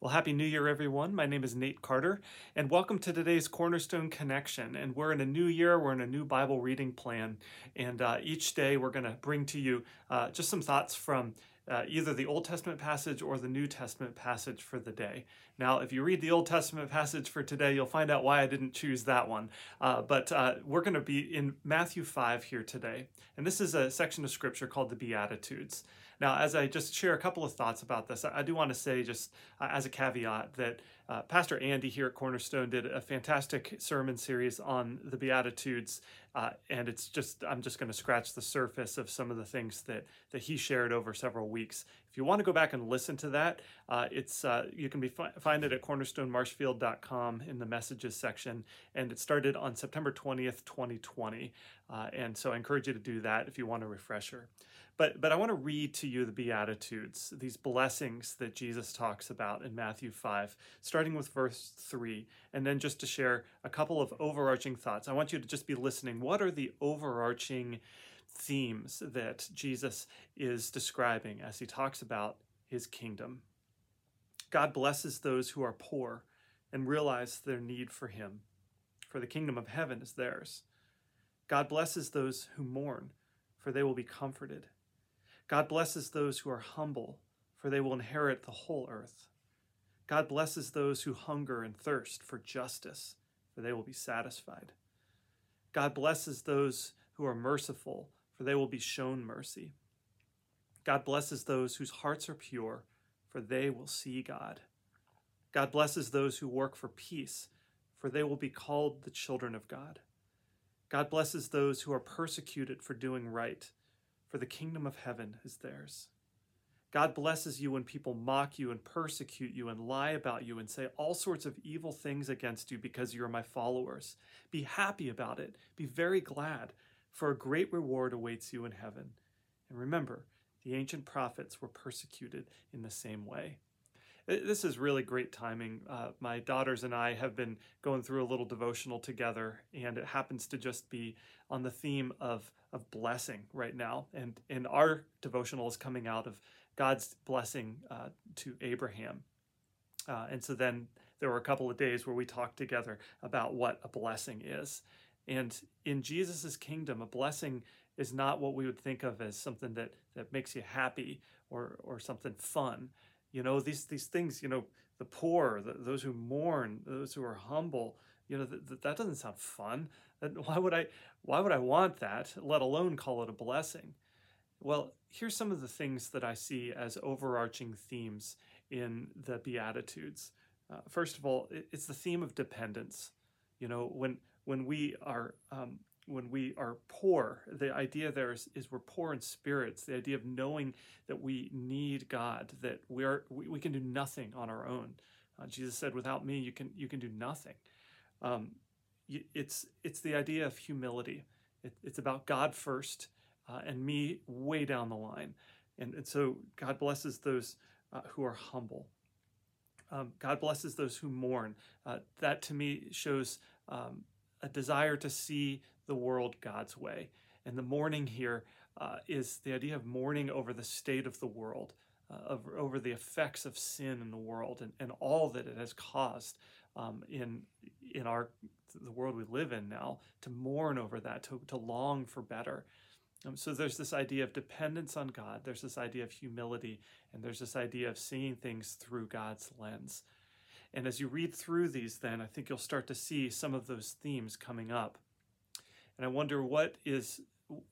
Well, Happy New Year, everyone. My name is Nate Carter, and welcome to today's Cornerstone Connection. And we're in a new year, we're in a new Bible reading plan. And uh, each day we're going to bring to you uh, just some thoughts from uh, either the Old Testament passage or the New Testament passage for the day. Now, if you read the Old Testament passage for today, you'll find out why I didn't choose that one. Uh, but uh, we're going to be in Matthew 5 here today. And this is a section of scripture called the Beatitudes. Now, as I just share a couple of thoughts about this, I do want to say, just uh, as a caveat, that uh, Pastor Andy here at Cornerstone did a fantastic sermon series on the Beatitudes, uh, and it's just I'm just going to scratch the surface of some of the things that that he shared over several weeks. If you want to go back and listen to that, uh, it's uh, you can be fi- find it at cornerstonemarshfield.com in the messages section, and it started on September 20th, 2020, uh, and so I encourage you to do that if you want a refresher. But, but I want to read to you the Beatitudes, these blessings that Jesus talks about in Matthew 5, starting with verse 3, and then just to share a couple of overarching thoughts. I want you to just be listening. What are the overarching themes that Jesus is describing as he talks about his kingdom? God blesses those who are poor and realize their need for him, for the kingdom of heaven is theirs. God blesses those who mourn, for they will be comforted. God blesses those who are humble, for they will inherit the whole earth. God blesses those who hunger and thirst for justice, for they will be satisfied. God blesses those who are merciful, for they will be shown mercy. God blesses those whose hearts are pure, for they will see God. God blesses those who work for peace, for they will be called the children of God. God blesses those who are persecuted for doing right for the kingdom of heaven is theirs. God blesses you when people mock you and persecute you and lie about you and say all sorts of evil things against you because you are my followers. Be happy about it. Be very glad, for a great reward awaits you in heaven. And remember, the ancient prophets were persecuted in the same way. This is really great timing. Uh, my daughters and I have been going through a little devotional together, and it happens to just be on the theme of, of blessing right now. And, and our devotional is coming out of God's blessing uh, to Abraham. Uh, and so then there were a couple of days where we talked together about what a blessing is. And in Jesus' kingdom, a blessing is not what we would think of as something that, that makes you happy or, or something fun. You know, these these things, you know, the poor, the, those who mourn, those who are humble, you know, th- th- that doesn't sound fun. Why would I why would I want that, let alone call it a blessing? Well, here's some of the things that I see as overarching themes in the Beatitudes. Uh, first of all, it's the theme of dependence. You know, when when we are um, when we are poor, the idea there is, is we're poor in spirits. The idea of knowing that we need God, that we are we, we can do nothing on our own. Uh, Jesus said, "Without me, you can you can do nothing." Um, it's it's the idea of humility. It, it's about God first uh, and me way down the line, and, and so God blesses those uh, who are humble. Um, God blesses those who mourn. Uh, that to me shows um, a desire to see the world God's way. And the mourning here uh, is the idea of mourning over the state of the world, uh, over, over the effects of sin in the world and, and all that it has caused um, in, in our, the world we live in now, to mourn over that, to, to long for better. Um, so there's this idea of dependence on God, there's this idea of humility, and there's this idea of seeing things through God's lens. And as you read through these, then I think you'll start to see some of those themes coming up. And I wonder what is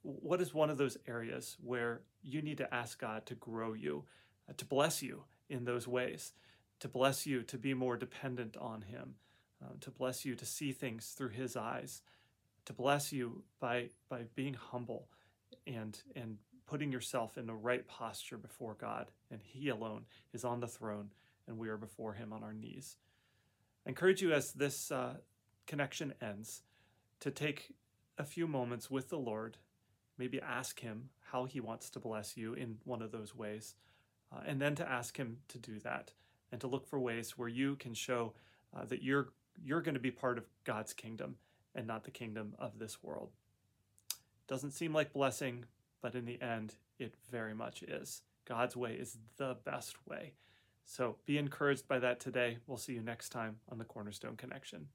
what is one of those areas where you need to ask God to grow you, uh, to bless you in those ways, to bless you to be more dependent on Him, uh, to bless you to see things through His eyes, to bless you by by being humble and and putting yourself in the right posture before God, and He alone is on the throne, and we are before Him on our knees. I encourage you as this uh, connection ends to take a few moments with the Lord, maybe ask Him how He wants to bless you in one of those ways, uh, and then to ask Him to do that and to look for ways where you can show uh, that you're you're going to be part of God's kingdom and not the kingdom of this world. Doesn't seem like blessing, but in the end, it very much is. God's way is the best way. So be encouraged by that today. We'll see you next time on the Cornerstone Connection.